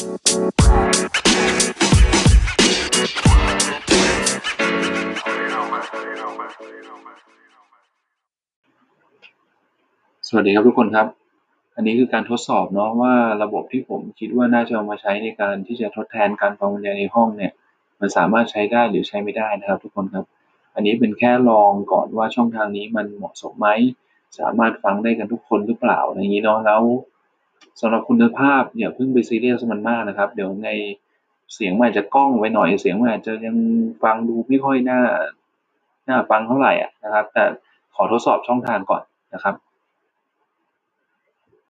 สวัสดีครับทุกคนครับ อันนี้คือการทดสอบเนาะว่าระบบที่ผมคิดว่าน่าจะเอามาใช้ในการที่จะทดแทนการฟังบรรยายในห้องเนี่ย มันสามารถใช้ได้หรือใช้ไม่ได้นะครับ ทุกคนครับ อันนี้เป็นแค่ลองก่อนว่าช่องทางนี้มันเหมาะสมไหม สามารถฟังได้กันทุกคนหรือเปล่าอะไรอย่างนี้เนาะแล้ว สำหรับคุณภาพอย่าเพิ่งไปซีเรียสมันมากนะครับ เดี๋ยวในเสียงมันอาจจะก้องไว้หน่อย เสียงมันอาจจะยังฟังดูไม่ค่อยน่าน่าฟังเท่าไหร่อะนะครับ แต่ขอทดสอบช่องทางก่อนนะครับ